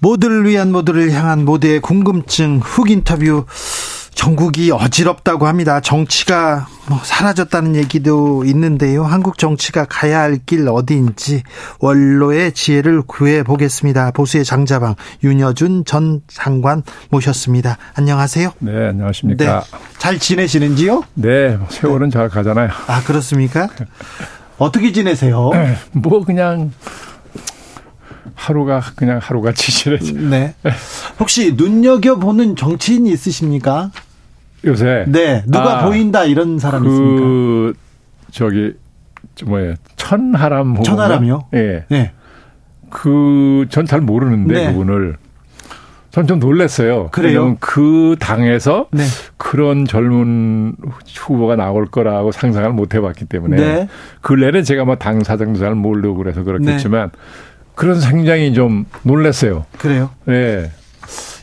모두를 위한 모두를 향한 모두의 궁금증 훅 인터뷰 전국이 어지럽다고 합니다. 정치가 뭐 사라졌다는 얘기도 있는데요. 한국 정치가 가야 할 길 어디인지 원로의 지혜를 구해 보겠습니다. 보수의 장자방 윤여준 전 장관 모셨습니다. 안녕하세요. 네, 안녕하십니까. 네, 잘 지내시는지요? 네, 세월은 네. 잘 가잖아요. 아, 그렇습니까? 어떻게 지내세요? 뭐 그냥 하루가 그냥 하루같이 지내죠. 네. 혹시 눈여겨 보는 정치인이 있으십니까? 요새. 네. 누가 아, 보인다 이런 사람 그, 있습니까? 저기, 뭐예요. 천하람 후보. 천하람이요? 예. 네. 그, 전 잘 모르는데, 네. 그분을. 전 좀 놀랐어요. 그래요? 그 당에서 네. 그런 젊은 후보가 나올 거라고 상상을 못 해봤기 때문에. 네. 근래는 제가 뭐 당 사정도 잘 모르고 그래서 그렇겠지만 네. 그런 상당히 좀 놀랐어요. 그래요? 네.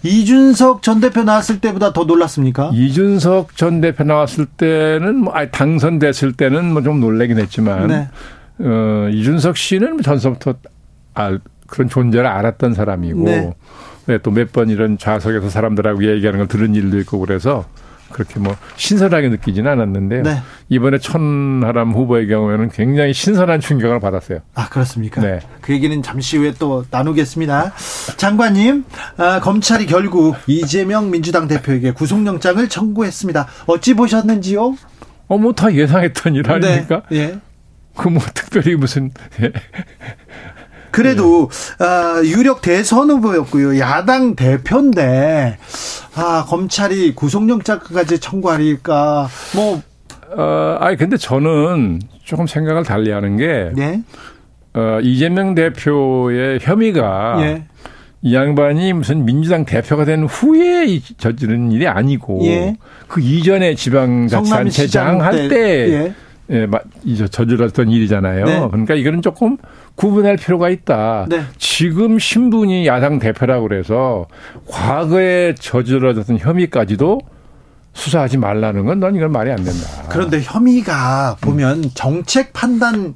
이준석 전 대표 나왔을 때보다 더 놀랐습니까? 이준석 전 대표 나왔을 때는 뭐 당선됐을 때는 뭐 좀 놀래긴 했지만 네. 어, 이준석 씨는 전서부터 아, 그런 존재를 알았던 사람이고 네. 네, 또몇 번 이런 좌석에서 사람들하고 얘기하는 걸 들은 일도 있고 그래서 그렇게 뭐 신선하게 느끼지는 않았는데요. 네. 이번에 천하람 후보의 경우에는 굉장히 신선한 충격을 받았어요. 아 그렇습니까? 네. 그 얘기는 잠시 후에 또 나누겠습니다. 장관님, 아, 검찰이 결국 이재명 민주당 대표에게 구속영장을 청구했습니다. 어찌 보셨는지요? 어, 뭐 다 예상했던 일 아닙니까? 네. 예. 그뭐 특별히 무슨 예. 그래도 아, 유력 대선 후보였고요. 야당 대표인데 아, 검찰이 구속영장까지 청구하니까 뭐 어, 아니 근데 저는 조금 생각을 달리하는 게 네? 어, 이재명 대표의 혐의가 예. 이 양반이 무슨 민주당 대표가 된 후에 저지른 일이 아니고 예. 그 이전에 지방자치단체장 할 때, 예. 예, 저질렀던 일이잖아요. 네. 그러니까 이거는 조금 구분할 필요가 있다. 네. 지금 신분이 야당 대표라고 그래서 과거에 저질러졌던 혐의까지도 수사하지 말라는 건 넌 이건 말이 안 된다. 그런데 혐의가 보면 음. 정책 판단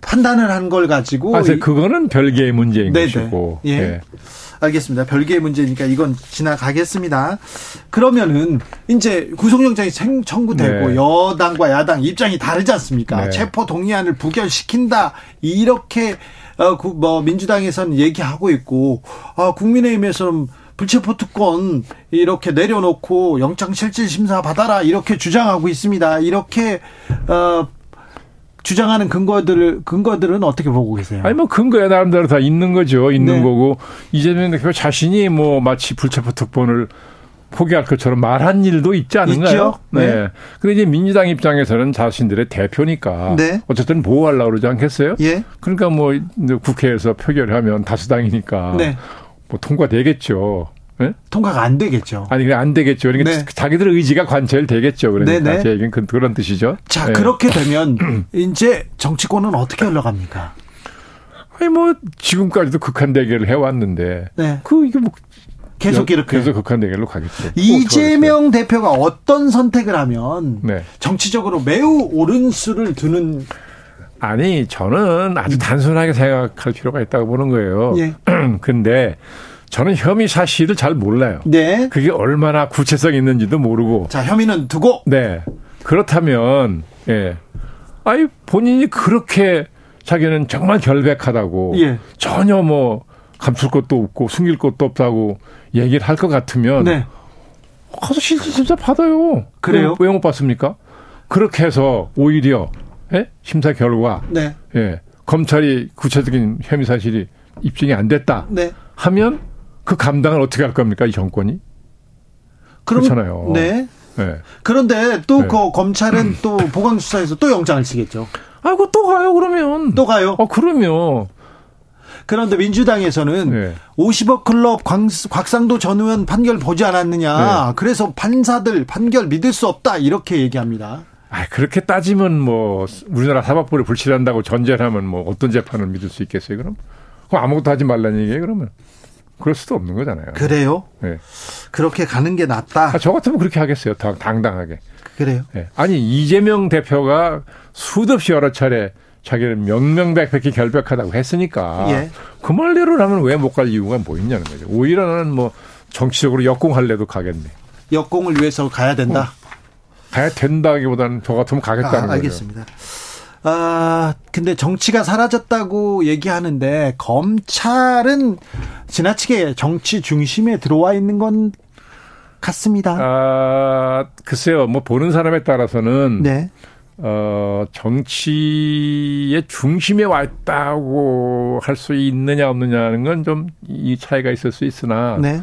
판단을 한 걸 가지고 아, 그거는 별개의 문제인 네네. 것이고. 예. 예. 알겠습니다. 별개의 문제니까 이건 지나가겠습니다. 그러면은 이제 구속영장이 청구되고 네. 여당과 야당 입장이 다르지 않습니까? 네. 체포 동의안을 부결시킨다 이렇게 어, 뭐 민주당에서는 얘기하고 있고 어, 국민의힘에서는 불체포 특권 이렇게 내려놓고 영장 실질 심사 받아라 이렇게 주장하고 있습니다. 이렇게 어 주장하는 근거들을 근거들은 어떻게 보고 계세요? 아니 뭐 근거야 나름대로 다 있는 거죠. 있는 네. 거고 이재명 대표 자신이 뭐 마치 불체포 특권을 포기할 것처럼 말한 일도 있지 않은가요? 네. 네. 근데 이제 민주당 입장에서는 자신들의 대표니까 네. 어쨌든 보호하려고 그러지 않겠어요? 예. 그러니까 뭐 국회에서 표결하면 다수당이니까 네. 뭐 통과되겠죠. 네? 통과가 안 되겠죠. 아니, 안 되겠죠. 그러니까 네. 자기들 의지가 관철되겠죠. 그러니까 네네. 제 얘기는 그, 그런 뜻이죠. 자, 네. 그렇게 되면 이제 정치권은 어떻게 흘러갑니까? 아니, 뭐, 지금까지도 극한 대결을 해왔는데. 네. 그, 이게 뭐. 계속 이렇게. 계속 극한 대결로 가겠죠. 이재명 대표가 어떤 선택을 하면 네. 정치적으로 매우 옳은 수를 두는 아니, 저는 아주 단순하게 생각할 필요가 있다고 보는 거예요. 예. 근데 저는 혐의 사실을 잘 몰라요. 네. 그게 얼마나 구체성 있는지도 모르고. 자, 혐의는 두고. 네. 그렇다면, 예. 아니, 본인이 그렇게 자기는 정말 결백하다고. 예. 전혀 뭐 감출 것도 없고 숨길 것도 없다고 얘기를 할 것 같으면. 네. 가서 실질 심사 받아요. 그래요? 왜 못 받습니까? 그렇게 해서 오히려, 예? 심사 결과. 네. 예. 검찰이 구체적인 혐의 사실이 입증이 안 됐다. 네. 하면 그 감당을 어떻게 할 겁니까 이 정권이? 그럼, 그렇잖아요. 네. 네. 그런데 또그 네. 그 검찰은 또 보강 수사에서 또 영장을 치겠죠. 아이고 또 가요 그러면. 또 가요? 아 그러면. 그런데 민주당에서는 네. 50억 클럽 곽상도 전 의원 판결 보지 않았느냐. 네. 그래서 판사들 판결 믿을 수 없다. 이렇게 얘기합니다. 아, 그렇게 따지면 뭐 우리나라 사법부를 불신한다고 전제하면 뭐 어떤 재판을 믿을 수 있겠어요, 그럼? 그럼 아무것도 하지 말라는 얘기예요, 그러면? 그럴 수도 없는 거잖아요. 그래요? 네. 그렇게 가는 게 낫다. 아, 저 같으면 그렇게 하겠어요. 당당하게. 그래요? 네. 아니 이재명 대표가 수없이 여러 차례 자기는 명명백백히 결백하다고 했으니까 예. 그 말대로라면 왜 못 갈 이유가 뭐 있냐는 거죠. 오히려 나는 뭐 정치적으로 역공할래도 가겠네. 역공을 위해서 가야 된다. 어. 가야 된다기보다는 저 같으면 가겠다는 아, 알겠습니다. 거죠. 아, 근데 정치가 사라졌다고 얘기하는데 검찰은 지나치게 정치 중심에 들어와 있는 건 같습니다. 아, 글쎄요. 뭐 보는 사람에 따라서는 네. 어, 정치의 중심에 와 있다고 할 수 있느냐 없느냐는 건 좀 이 차이가 있을 수 있으나 네.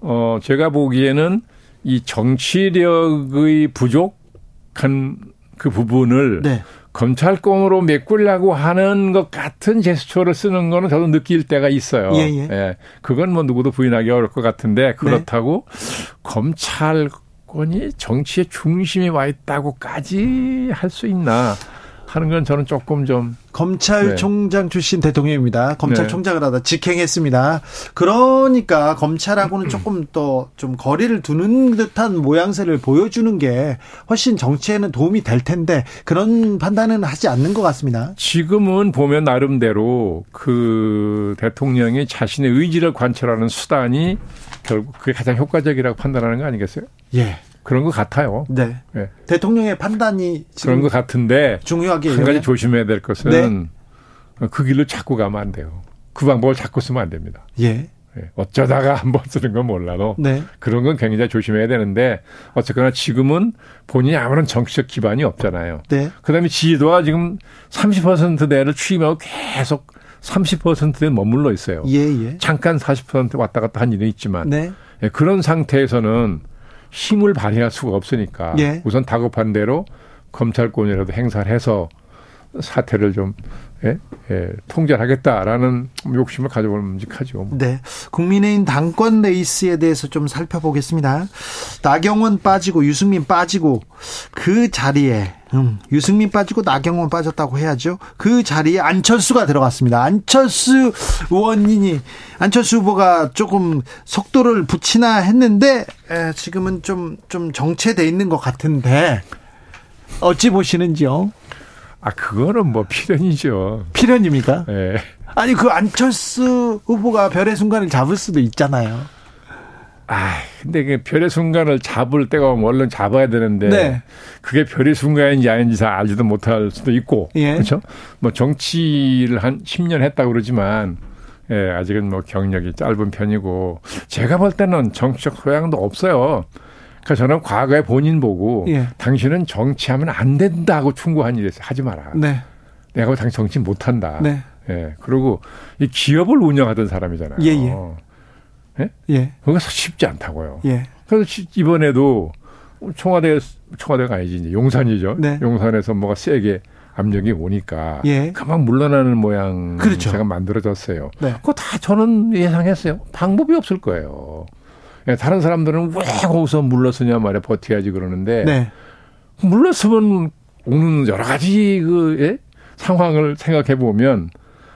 어, 제가 보기에는 이 정치력의 부족한 그 부분을 네. 검찰권으로 메꾸려고 하는 것 같은 제스처를 쓰는 거는 저도 느낄 때가 있어요. 예, 예. 예. 그건 뭐 누구도 부인하기 어려울 것 같은데 그렇다고 네. 검찰권이 정치의 중심에 와 있다고까지 할 수 있나? 하는 건 저는 조금 좀 검찰총장 네. 출신 대통령입니다. 검찰총장을 네. 하다 직행했습니다. 그러니까 검찰하고는 조금 더 좀 거리를 두는 듯한 모양새를 보여주는 게 훨씬 정치에는 도움이 될 텐데 그런 판단은 하지 않는 것 같습니다. 지금은 보면 나름대로 그 대통령이 자신의 의지를 관철하는 수단이 결국 그게 가장 효과적이라고 판단하는 거 아니겠어요? 예. 그런 것 같아요. 네. 네. 대통령의 판단이 그런 것 같은데 중요하게 한 가지 조심해야 될 것은 네. 그 길로 자꾸 가면 안 돼요. 그 방법을 자꾸 쓰면 안 됩니다. 예. 네. 어쩌다가 한 번 쓰는 건 몰라도 네. 그런 건 굉장히 조심해야 되는데 어쨌거나 지금은 본인이 아무런 정치적 기반이 없잖아요. 네. 그다음에 지지도가 지금 30% 내를 취임하고 계속 30%에 머물러 있어요. 예, 예. 잠깐 40% 왔다 갔다 한 일은 있지만 네. 네, 그런 상태에서는 힘을 발휘할 수가 없으니까 예. 우선 다급한 대로 검찰권이라도 행사를 해서 사태를 좀 예? 예, 통제하겠다라는 욕심을 가져보는 묵직하죠. 네. 국민의힘 당권 레이스에 대해서 좀 살펴보겠습니다. 나경원 빠지고 유승민 빠지고 그 자리에 음, 유승민 빠지고 나경원 빠졌다고 해야죠. 그 자리에 안철수가 들어갔습니다. 안철수 의원이 안철수 후보가 조금 속도를 붙이나 했는데 에, 지금은 좀좀 좀 정체돼 있는 것 같은데 어찌 보시는지요? 아, 그거는 뭐 필연이죠. 필연입니까? 예. 네. 아니, 그 안철수 후보가 별의 순간을 잡을 수도 있잖아요. 아, 근데 그 별의 순간을 잡을 때가 오면 얼른 잡아야 되는데 네. 그게 별의 순간인지 아닌지 잘 알지도 못할 수도 있고 예. 그렇죠? 뭐 정치를 한 10년 했다 고 그러지만 예, 아직은 뭐 경력이 짧은 편이고 제가 볼 때는 정치적 소양도 없어요. 그러니까 저는 과거에 본인 보고 예. 당신은 정치하면 안 된다고 충고한 일이 있어요. 하지 마라. 네. 내가 당신 정치 못한다. 네. 예. 그리고 이 기업을 운영하던 사람이잖아요. 예, 예. 예? 예. 그거 쉽지 않다고요. 예. 그래서 이번에도 청와대 청와대가 아니지 이제 용산이죠. 네. 용산에서 뭐가 세게 압력이 오니까 예. 가만 물러나는 모양 그렇죠. 제가 만들어졌어요. 네. 그거 다 저는 예상했어요. 방법이 없을 거예요. 예, 다른 사람들은 왜 거기서 물러서냐 말이야 버텨야지 그러는데 네. 물러서면 오는 여러 가지 그 예? 상황을 생각해 보면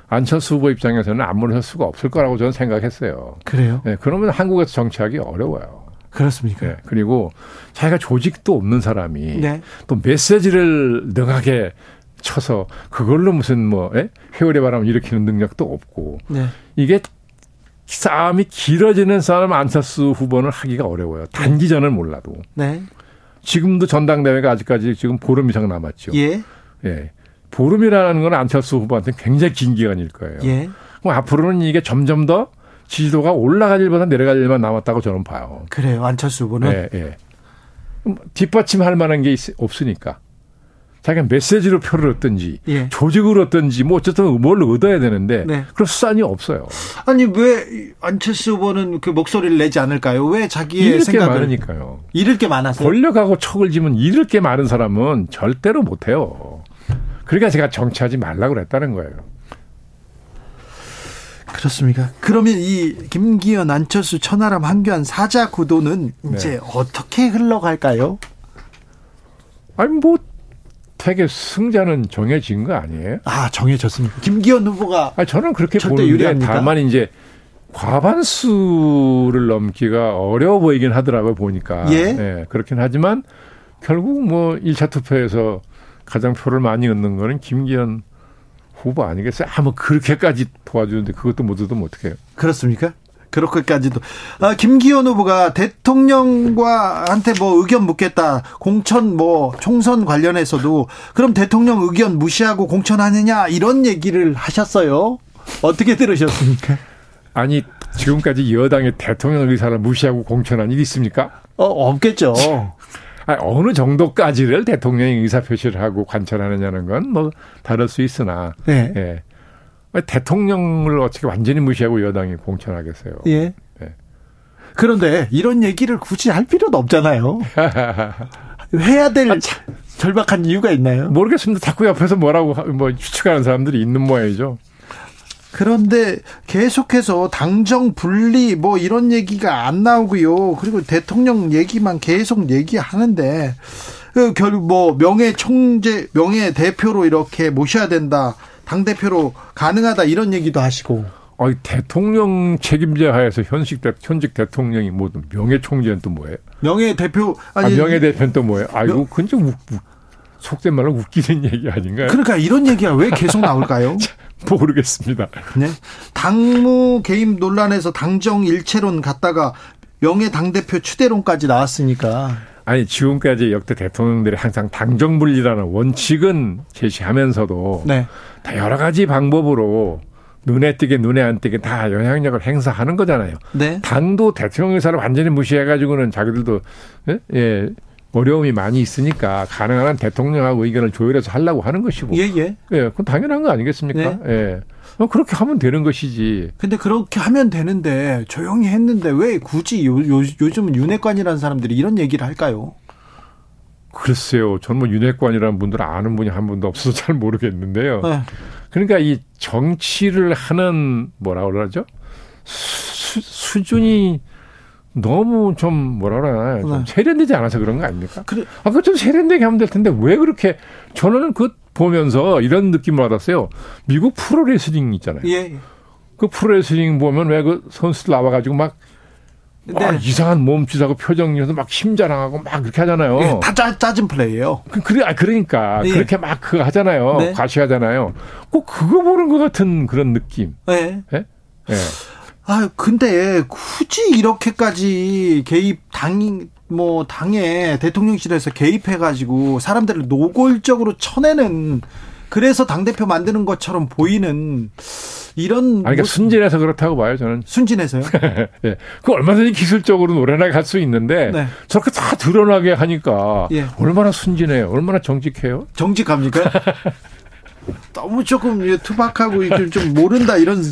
안철수 후보 입장에서는 안 물러설 수가 없을 거라고 저는 생각했어요. 그래요? 네, 그러면 한국에서 정치하기 어려워요. 그렇습니까? 네, 그리고 자기가 조직도 없는 사람이 네. 또 메시지를 능하게 쳐서 그걸로 무슨 뭐 예? 회오리 바람을 일으키는 능력도 없고 네. 이게 싸움이 길어지는 싸움 안철수 후보는 하기가 어려워요. 단기전을 몰라도. 네. 지금도 전당대회가 아직까지 지금 보름 이상 남았죠. 예. 예. 보름이라는 건 안철수 후보한테 굉장히 긴 기간일 거예요. 예. 그럼 앞으로는 이게 점점 더 지지도가 올라갈 일보다 내려갈 일만 남았다고 저는 봐요. 그래요. 안철수 후보는. 예, 예. 뒷받침할 만한 게 없으니까. 자기가 메시지로 표를 얻든지 예. 조직으로 얻든지 뭐 어쨌든 뭘 얻어야 되는데 네. 그런 수단이 없어요. 아니 왜 안철수 후보는 그 목소리를 내지 않을까요? 왜 자기의 잃을 생각을 게 많으니까요. 잃을 게 많아서 권력하고 척을 지면 잃을 게 많은 사람은 절대로 못 해요. 그러니까 제가 정치하지 말라고 그랬다는 거예요. 좋습니까? 그러면 이 김기현, 안철수, 천하람, 한교안 사자 구도는 네. 이제 어떻게 흘러갈까요? 아니 뭐 되게 승자는 정해진 거 아니에요? 아 정해졌습니까? 김기현 후보가 아 저는 그렇게 보는데 유리합니까? 다만 이제 과반수를 넘기가 어려워 보이긴 하더라고요 보니까. 예. 예 그렇긴 하지만 결국 뭐 1차 투표에서 가장 표를 많이 얻는 거는 김기현 후보 아니겠어요? 아, 뭐 그렇게까지 도와주는데 그것도 못 얻으면 어떡해요? 그렇습니까? 그렇게까지도. 아, 김기현 후보가 대통령과 한테 뭐 의견 묻겠다. 공천 뭐 총선 관련해서도 그럼 대통령 의견 무시하고 공천하느냐 이런 얘기를 하셨어요. 어떻게 들으셨습니까? 아니 지금까지 여당의 대통령 의사를 무시하고 공천한 일 있습니까? 어, 없겠죠. 아니, 어느 정도까지를 대통령이 의사 표시를 하고 관철하느냐는 건 뭐 다를 수 있으나 네. 예. 대통령을 어떻게 완전히 무시하고 여당이 공천하겠어요. 예. 예. 그런데 이런 얘기를 굳이 할 필요도 없잖아요. 해야 될 아, 절박한 이유가 있나요? 모르겠습니다. 자꾸 옆에서 뭐라고 뭐 추측하는 사람들이 있는 모양이죠. 그런데 계속해서 당정 분리 뭐 이런 얘기가 안 나오고요. 그리고 대통령 얘기만 계속 얘기하는데 그 결국 뭐 명예 총재 명예 대표로 이렇게 모셔야 된다. 당 대표로 가능하다 이런 얘기도 하시고. 아 대통령 책임자 하에서 현직 대, 현직 대통령이 뭐 명예 총재는 또 뭐예요? 명예 대표 아니 아, 명예 대표는 또 뭐예요? 아이고 그건 좀 속된 말로 웃기는 얘기 아닌가요? 그러니까 이런 얘기가 왜 계속 나올까요? 모르겠습니다. 네. 당무 개입 논란에서 당정 일체론 갔다가 명예 당대표 추대론까지 나왔으니까. 아니, 지금까지 역대 대통령들이 항상 당정 분리라는 원칙은 제시하면서도 네. 다 여러 가지 방법으로 눈에 띄게 눈에 안 띄게 다 영향력을 행사하는 거잖아요. 네. 당도 대통령 의사를 완전히 무시해가지고는 자기들도 예, 예 어려움이 많이 있으니까 가능한 한 대통령하고 의견을 조율해서 하려고 하는 것이고. 예, 예. 예, 그건 당연한 거 아니겠습니까? 네. 예. 어, 그렇게 하면 되는 것이지. 근데 그렇게 하면 되는데 조용히 했는데 왜 굳이 요, 요, 요즘 윤핵관이라는 사람들이 이런 얘기를 할까요? 글쎄요. 저는 뭐 윤핵관이라는 분들 아는 분이 한 분도 없어서 잘 모르겠는데요. 네. 그러니까 이 정치를 하는 뭐라 그러죠? 수, 수준이 너무 좀 뭐라 그러나 좀 네. 세련되지 않아서 그런 거 아닙니까? 그래. 아, 그 좀 세련되게 하면 될 텐데 왜 그렇게 저는 그 보면서 이런 느낌을 받았어요. 미국 프로레슬링 있잖아요. 예. 그 프로레슬링 보면 왜 그 선수들 나와가지고 막 네. 아, 이상한 몸짓하고 표정이어서 막 심자랑하고 막 그렇게 하잖아요. 예, 다 짜, 짜진 플레이예요. 그, 그래, 아, 그러니까 예. 그렇게 막 그거 하잖아요. 네. 과시하잖아요. 꼭 그거 보는 것 같은 그런 느낌. 네. 예. 예. 아, 근데 굳이 이렇게까지 개입 당, 뭐, 당에 대통령실에서 개입해가지고 사람들을 노골적으로 쳐내는 그래서 당대표 만드는 것처럼 보이는 이런. 아니, 그러니까 순진해서 그렇다고 봐요, 저는. 순진해서요? 예. 그 얼마든지 기술적으로 노래나 갈 수 있는데. 네. 저렇게 다 드러나게 하니까. 예. 얼마나 순진해요? 얼마나 정직해요? 정직합니까? 너무 조금 투박하고 좀 모른다 이런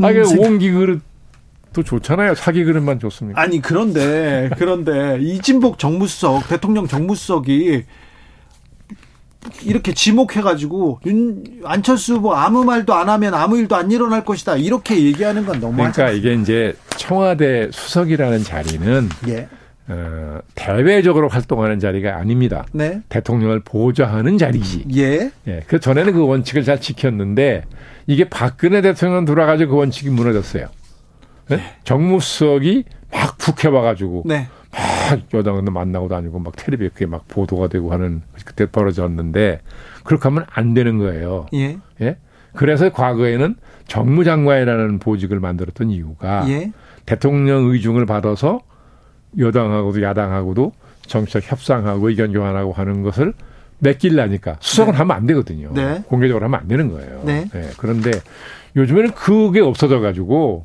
아, 그 오기 그릇 또 좋잖아요. 사기 그릇만 좋습니까? 아니 그런데 그런데 이진복 정무수석 대통령 정무수석이 이렇게 지목해가지고 윤 안철수 후보 아무 말도 안 하면 아무 일도 안 일어날 것이다 이렇게 얘기하는 건 너무 그러니까 이게 이제 청와대 수석이라는 자리는 예. 어, 대외적으로 활동하는 자리가 아닙니다. 네. 대통령을 보좌하는 자리지. 예. 예. 그 전에는 그 원칙을 잘 지켰는데 이게 박근혜 대통령 돌아가지고 그 원칙이 무너졌어요. 네? 네. 정무수석이 막 북해와가지고 네. 막 여당을 만나고 다니고 막 텔레비에 그게 막 보도가 되고 하는 그때 벌어졌는데 그렇게 하면 안 되는 거예요. 예. 예? 그래서 과거에는 정무장관이라는 보직을 만들었던 이유가 예. 대통령 의중을 받아서 여당하고도 야당하고도 정치적 협상하고 의견 교환하고 하는 것을 맡길라니까 수석은 네. 하면 안 되거든요. 네. 공개적으로 하면 안 되는 거예요. 네. 네. 그런데 요즘에는 그게 없어져 가지고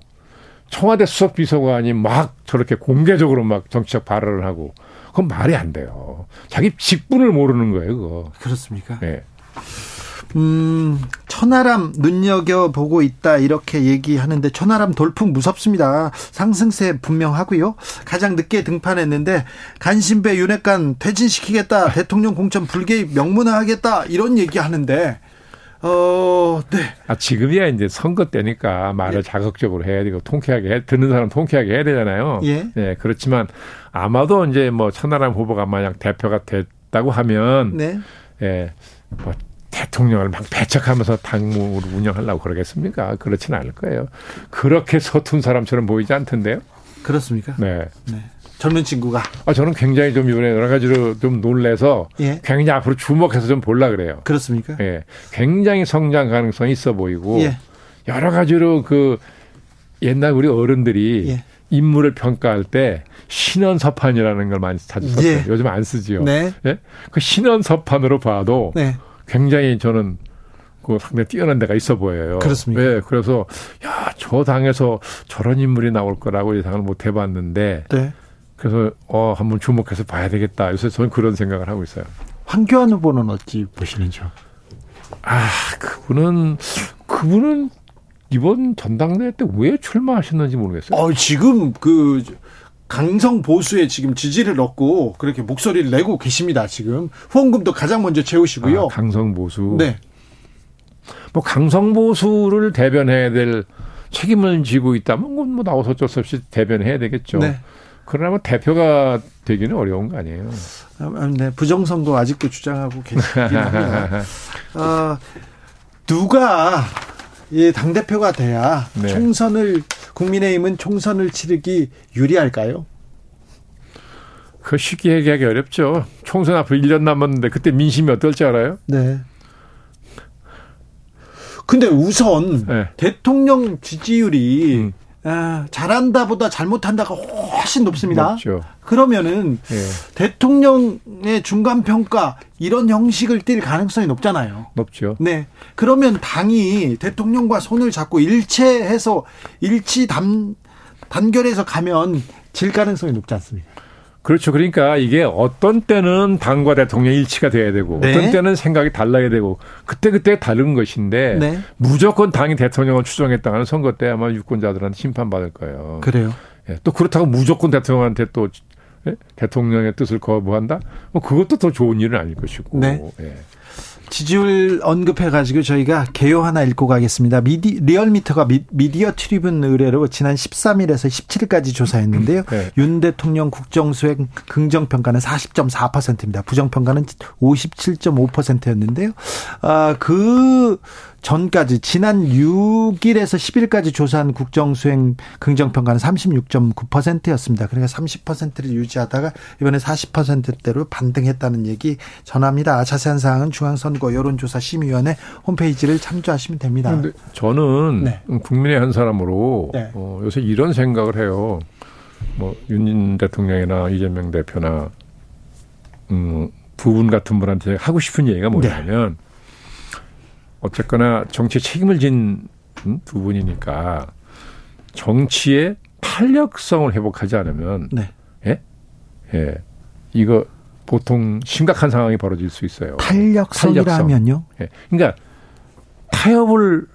청와대 수석 비서관이 막 저렇게 공개적으로 막 정치적 발언을 하고 그건 말이 안 돼요. 자기 직분을 모르는 거예요, 그거. 그렇습니까? 네. 음, 천하람 눈여겨보고 있다 이렇게 얘기하는데 천하람 돌풍 무섭습니다. 상승세 분명하고요. 가장 늦게 등판했는데 간신배 윤핵관 퇴진시키겠다. 대통령 공천 불개입 명문화하겠다. 이런 얘기하는데 어, 네. 아, 지금이야 이제 선거 때니까 말을 예. 자극적으로 해야 되고 통쾌하게 해, 듣는 사람 통쾌하게 해야 되잖아요. 예. 예. 그렇지만 아마도 이제 뭐 천하람 후보가 만약 대표가 됐다고 하면 네. 예. 뭐 대통령을 막 배척하면서 당무를 운영하려고 그러겠습니까? 그렇지는 않을 거예요. 그렇게 서툰 사람처럼 보이지 않던데요. 그렇습니까? 네. 네. 젊은 친구가. 아, 저는 굉장히 좀 이번에 여러 가지로 좀 놀래서 예. 굉장히 앞으로 주목해서 좀 볼라 그래요. 그렇습니까? 예. 굉장히 성장 가능성이 있어 보이고 예. 여러 가지로 그 옛날 우리 어른들이 예. 인물을 평가할 때 신원 서판이라는 걸 많이 자주 썼어요. 예. 요즘 안 쓰지요. 네. 예? 그 신원 서판으로 봐도 네. 굉장히 저는 그 상당히 뛰어난 데가 있어 보여요. 그렇습니까? 네, 그래서 야, 저 당에서 저런 인물이 나올 거라고 예상을 못 해봤는데 네. 그래서 어 한번 주목해서 봐야 되겠다. 요새 저는 그런 생각을 하고 있어요. 황교안 후보는 어찌 보시는지요? 아 그분은 그분은 이번 전당대회 때 왜 출마하셨는지 모르겠어요. 어, 지금 그 강성 보수에 지금 지지를 얻고 그렇게 목소리를 내고 계십니다. 지금 후원금도 가장 먼저 채우시고요. 아, 강성 보수. 네. 뭐 강성 보수를 대변해야 될 책임을 지고 있다면 뭐 나와서 어쩔 수 없이 대변해야 되겠죠. 네. 그러나 뭐 대표가 되기는 어려운 거 아니에요. 아, 네, 부정선거 아직도 주장하고 계시긴 합니다. 어, 누가 예, 당 대표가 돼야 네. 총선을 국민의힘은 총선을 치르기 유리할까요? 그 쉽게 얘기하기 어렵죠. 총선 앞으로 1년 남았는데 그때 민심이 어떨지 알아요? 네. 근데 우선 네. 대통령 지지율이 음. 아, 잘한다보다 잘못한다가 훨씬 높습니다. 높죠. 그러면은 예. 대통령의 중간 평가 이런 형식을 띌 가능성이 높잖아요. 높죠. 네. 그러면 당이 대통령과 손을 잡고 일체해서 일치 단 단결해서 가면 질 가능성이 높지 않습니까? 그렇죠. 그러니까 이게 어떤 때는 당과 대통령 일치가 돼야 되고 네. 어떤 때는 생각이 달라야 되고 그때 그때 다른 것인데 네. 무조건 당이 대통령을 추정했다가는 선거 때 아마 유권자들한테 심판받을 거예요. 그래요. 예, 또 그렇다고 무조건 대통령한테 또 예? 대통령의 뜻을 거부한다? 뭐 그것도 더 좋은 일은 아닐 것이고. 네. 예. 지지율 언급해가지고 저희가 개요 하나 읽고 가겠습니다. 미디, 리얼미터가 미, 디어 트리뷴 의뢰로 지난 13일에서 17일까지 조사했는데요. 네. 윤 대통령 국정수행 긍정평가는 40.4%입니다. 부정평가는 57.5%였는데요. 아, 그 전까지 지난 6일에서 10일까지 조사한 국정수행 긍정평가는 36.9%였습니다. 그러니까 30%를 유지하다가 이번에 40%대로 반등했다는 얘기 전합니다. 자세한 사항은 중앙선거 여론조사 심의위원회 홈페이지를 참조하시면 됩니다. 저는 네. 국민의 한 사람으로 네. 어, 요새 이런 생각을 해요. 뭐 윤 대통령이나 이재명 대표나 음, 부분 같은 분한테 하고 싶은 얘기가 뭐냐면 네. 어쨌거나 정치에 책임을 진두 음, 분이니까 정치의 탄력성을 회복하지 않으면 네. 예? 예. 이거 보통 심각한 상황이 벌어질 수 있어요. 탄력성이라면요? 탄력성. 예. 그러니까 타협을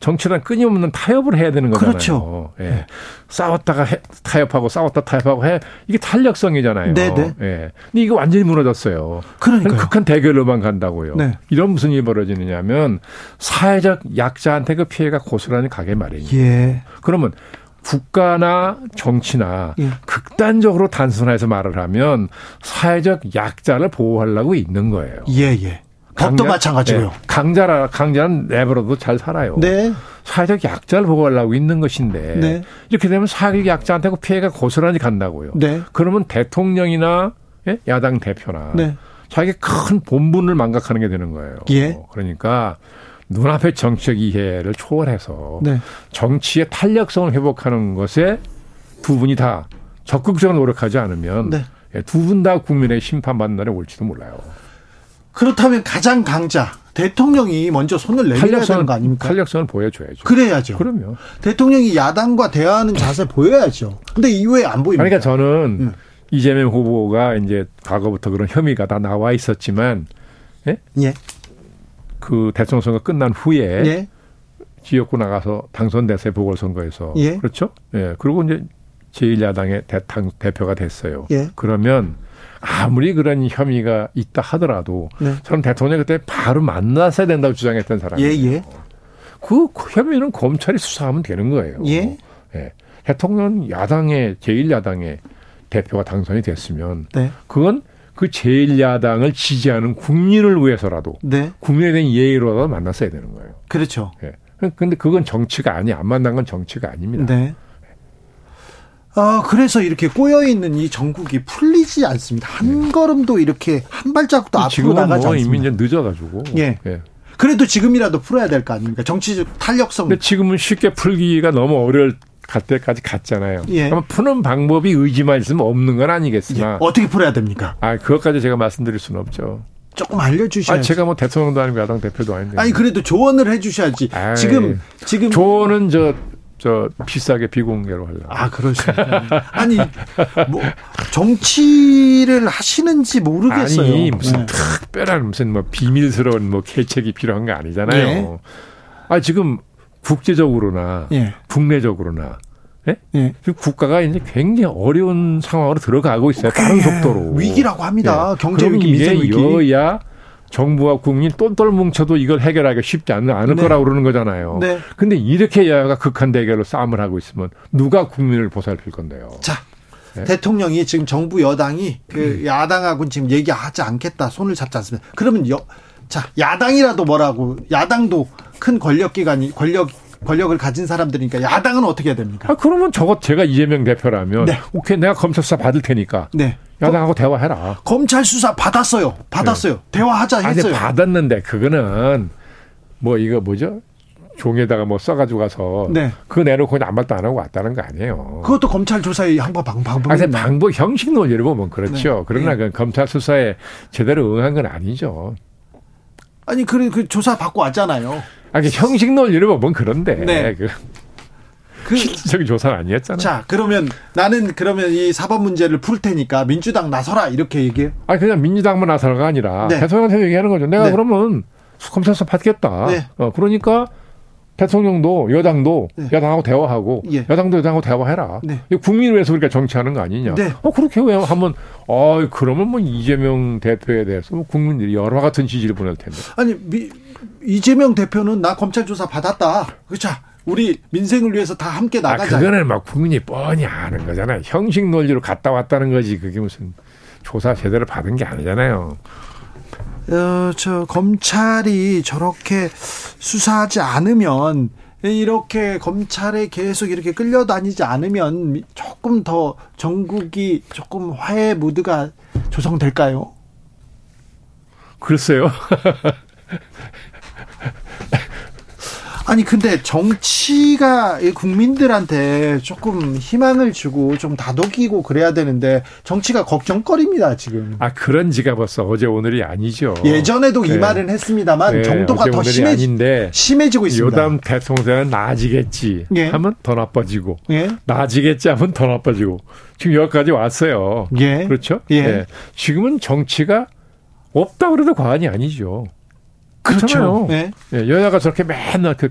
정치란 끊임없는 타협을 해야 되는 거잖아요. 그렇죠. 예. 네. 싸웠다가 해, 타협하고 싸웠다 타협하고 해 이게 탄력성이잖아요. 네네. 네. 예. 근데 이거 완전히 무너졌어요. 그러니까 극한 대결로만 간다고요. 네. 이런 무슨 일이 벌어지느냐면 사회적 약자한테 그 피해가 고스란히 가게 마련이에요. 예. 그러면 국가나 정치나 예. 극단적으로 단순해서 말을 하면 사회적 약자를 보호하려고 있는 거예요. 예, 예. 법도 마찬가지고요. 네. 강자라 강자는 내버려도 잘 살아요. 네. 사회적 약자를 보호하려고 있는 것인데 네. 이렇게 되면 사회적 약자한테 그 피해가 고스란히 간다고요. 네. 그러면 대통령이나 예? 야당 대표나 네. 자기 큰 본분을 망각하는 게 되는 거예요. 예. 그러니까 눈앞의 정치적 이해를 초월해서 네. 정치의 탄력성을 회복하는 것에 두 분이 다 적극적으로 노력하지 않으면 네. 예, 두분 다 국민의 심판받는 날이 올지도 몰라요. 그렇다면 가장 강자 대통령이 먼저 손을 내밀어야 되는 거 아닙니까? 탄력성을 보여줘야죠. 그래야죠. 그럼요. 대통령이 야당과 대화하는 자세 보여야죠. 근데 이후에 안 보입니다. 그러니까 저는 음. 이재명 후보가 이제 과거부터 그런 혐의가 다 나와 있었지만, 예? 예. 그 대통령 선거 끝난 후에 예. 지역구 나가서 당선됐어요 보궐선거에서. 예. 그렇죠? 예. 그리고 이제 제1야당의 대당 대표가 됐어요. 예. 그러면 아무리 그런 혐의가 있다 하더라도 네. 저는 대통령 그때 바로 만났어야 된다고 주장했던 사람이에요. 예, 예. 그 혐의는 검찰이 수사하면 되는 거예요. 예. 예. 대통령 야당의 제1야당의 대표가 당선이 됐으면 네. 그건 그 제1야당을 지지하는 국민을 위해서라도 네. 국민에 대한 예의로라도 만났어야 되는 거예요. 그렇죠. 예. 근데 그건 정치가 아니 안 만난 건 정치가 아닙니다. 네. 아, 그래서 이렇게 꼬여 있는 이 전국이 풀리지 않습니다. 한 네. 걸음도 이렇게 한 발자국도 앞으로 나가지 뭐 않습니다. 이미 이제 늦어가지고. 예. 예. 그래도 지금이라도 풀어야 될 거 아닙니까? 정치적 탄력성. 근데 지금은 쉽게 풀기가 너무 어려울 갈 때까지 갔잖아요. 예. 그러면 푸는 방법이 의지만 있으면 없는 건 아니겠으나. 예. 어떻게 풀어야 됩니까? 아, 그것까지 제가 말씀드릴 수는 없죠. 조금 알려주셔야지. 아, 제가 뭐 대통령도 아니고 야당 대표도 아닌데. 아니 그래도 조언을 해주셔야지. 지금 지금 조언은 저. 저 비싸게 비공개로 하려고. 아 그러시니까 아니 뭐 정치를 하시는지 모르겠어요. 아니 무슨 네. 특별한 무슨 뭐 비밀스러운 뭐 계책이 필요한 거 아니잖아요. 네. 아 지금 국제적으로나 예. 국내적으로나 예? 예. 국가가 이제 굉장히 어려운 상황으로 들어가고 있어요. 빠른 속도로 위기라고 합니다. 예. 경제 위기, 민생 위기. 여야 정부와 국민 똘똘 뭉쳐도 이걸 해결하기 쉽지 않을, 않을 네. 거라고 그러는 거잖아요. 네. 근데 이렇게 여야가 극한 대결로 싸움을 하고 있으면 누가 국민을 보살필 건데요. 자, 네? 대통령이 지금 정부 여당이 그 음. 야당하고는 지금 얘기하지 않겠다 손을 잡지 않습니다. 그러면 여, 자 야당이라도 뭐라고 야당도 큰 권력 기관이 권력 권력을 가진 사람들이니까 야당은 어떻게 해야 됩니까? 아, 그러면 저거 제가 이재명 대표라면 네. 오케이 내가 검찰 수사 받을 테니까 네. 야당하고 대화해라. 검찰 수사 받았어요. 받았어요. 네. 대화하자 했어요. 아니, 받았는데 그거는 뭐 이거 뭐죠? 종에다가 뭐 써가지고 가서 네. 그거 내놓고 그냥 아무 말도 안 하고 왔다는 거 아니에요. 그것도 검찰 조사의 한번 방법. 아니 방법 형식 논리로 보면 그렇죠. 네. 그러나 네. 그 검찰 수사에 제대로 응한 건 아니죠. 아니 그래 그 조사 받고 왔잖아요. 아니 형식 논리로 보면 그런데 네. 그, 그 실질적인 조사는 아니었잖아요. 자 그러면 나는 그러면 이 사법 문제를 풀 테니까 민주당 나서라 이렇게 얘기해요. 아니 그냥 민주당만 나서라가 아니라 네. 대통령한테 얘기하는 거죠. 내가 네. 그러면 검찰서 받겠다. 네. 어 그러니까 대통령도 여당도 네. 야당하고 대화하고 예. 야당도 여당하고 대화해라. 네. 국민을 위해서 우리가 정치하는 거 아니냐. 네. 어 그렇게 왜 하면 어 그러면 뭐 이재명 대표에 대해서 뭐 국민들이 여러 같은 지지를 보낼 텐데. 아니 미, 이재명 대표는 나 검찰 조사 받았다. 그자 우리 민생을 위해서 다 함께 아, 나가자. 아, 그거는 막 국민이 뻔히 아는 거잖아요. 형식 논리로 갔다 왔다는 거지. 그게 무슨 조사 제대로 받은 게 아니잖아요. 어, 저 검찰이 저렇게 수사하지 않으면 이렇게 검찰에 계속 이렇게 끌려다니지 않으면 조금 더 전국이 조금 화해 무드가 조성될까요? 글쎄요. 아니 근데 정치가 국민들한테 조금 희망을 주고 좀 다독이고 그래야 되는데 정치가 걱정거리입니다 지금. 아 그런 지가 벌써 어제 오늘이 아니죠. 예전에도 네. 이 말은 했습니다만 네. 정도가 더 심해지, 아닌데 심해지고 있습니다. 요담 대통령은 나아지겠지 예. 하면 더 나빠지고 예. 나아지겠지 하면 더 나빠지고 지금 여기까지 왔어요. 예. 그렇죠? 예. 네. 지금은 정치가 없다 그래도 과언이 아니죠. 그렇죠. 네. 예, 여야가 저렇게 맨날 그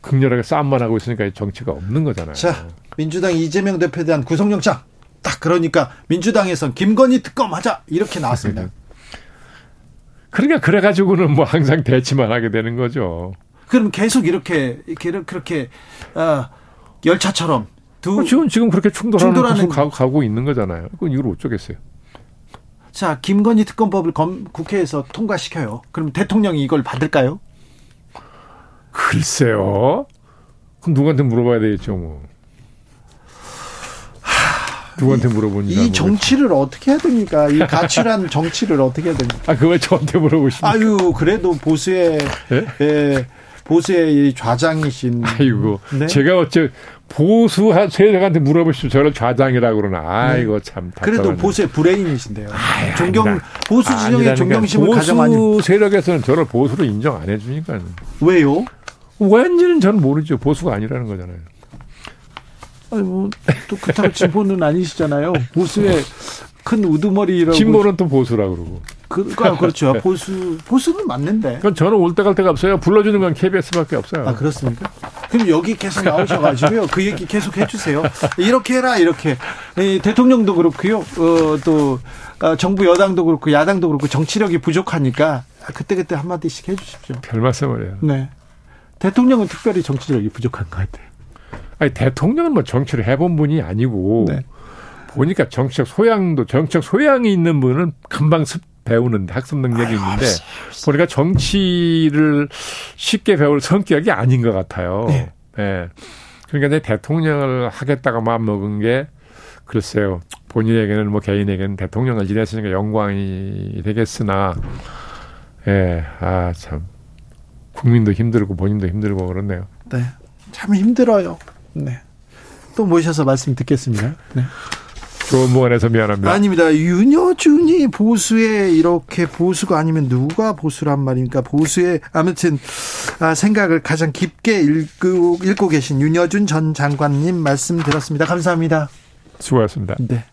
극렬하게 싸움만 하고 있으니까 정치가 없는 거잖아요. 자, 민주당 이재명 대표에 대한 구속영장. 딱 그러니까 민주당에선 김건희 특검하자 이렇게 나왔습니다. 그러니까 그래가지고는 뭐 항상 대치만 하게 되는 거죠. 그럼 계속 이렇게 이렇게 그렇게 어, 열차처럼 두 지금 지금 그렇게 충돌하는, 충돌하는 가고, 가고 있는 거잖아요. 그건 이걸 어쩌겠어요. 자, 김건희 특검법을 검, 국회에서 통과시켜요. 그럼 대통령이 이걸 받을까요? 글쎄요. 그럼 누구한테 물어봐야 되겠죠, 뭐. 누구한테 물어보니 이 정치를 어떻게 해야 됩니까? 이 가출한 정치를 어떻게 해야 됩니까? 아, 그걸 저한테 물어보십니까? 아유, 그래도 보수의, 예? 예 보수의 좌장이신. 아이고. 네? 제가 어째 보수 세력한테 물어보시오 저를 좌장이라고 그러나 아이고 네. 참 답답하네. 그래도 보수의 브레인이신데요. 아이, 존경 아니다. 보수 진영의 존경심을 가장 많이 보수 세력에서는 저를 보수로 인정 안 해주니까 왜요? 왠지는 저는 모르죠. 보수가 아니라는 거잖아요. 아니 뭐또 그렇다고 진보는 아니시잖아요. 보수의 큰 우두머리라고. 진보는 또 보수라 그러고. 그, 아, 그렇죠. 보수 보수는 맞는데. 그건 저는 올 때 갈 데가 없어요. 불러주는 건 KBS밖에 없어요. 아 그렇습니까? 그럼 여기 계속 나오셔가지고요. 그 얘기 계속 해주세요. 이렇게 해라, 이렇게. 대통령도 그렇고요. 어, 또, 어, 정부 여당도 그렇고, 야당도 그렇고, 정치력이 부족하니까 그때 그때 한 마디씩 해주십시오. 별 말씀을 해요. 네. 대통령은 특별히 정치력이 부족한 것 같아요. 아니, 대통령은 뭐 정치를 해본 분이 아니고, 네. 보니까 정치적 소양도, 정치적 소양이 있는 분은 금방 습, 배우는 학습 능력이 있는데 보니까 정치를 쉽게 배울 성격이 아닌 것 같아요. 네. 네. 그러니까 이제 대통령을 하겠다고 마음 먹은 게 글쎄요. 본인에게는 뭐 개인에게는 대통령을 지냈으니까 영광이 되겠으나 예, 아 참 국민도 힘들고 본인도 힘들고 그렇네요. 네. 참 힘들어요. 네. 또 모셔서 말씀 듣겠습니다. 네. 좋은 무관해서 미안합니다. 아닙니다. 윤여준이 보수에 이렇게 보수가 아니면 누가 보수란 말입니까? 보수의 아무튼 아, 생각을 가장 깊게 읽고, 읽고 계신 윤여준 전 장관님 말씀 들었습니다. 감사합니다. 수고하셨습니다. 네.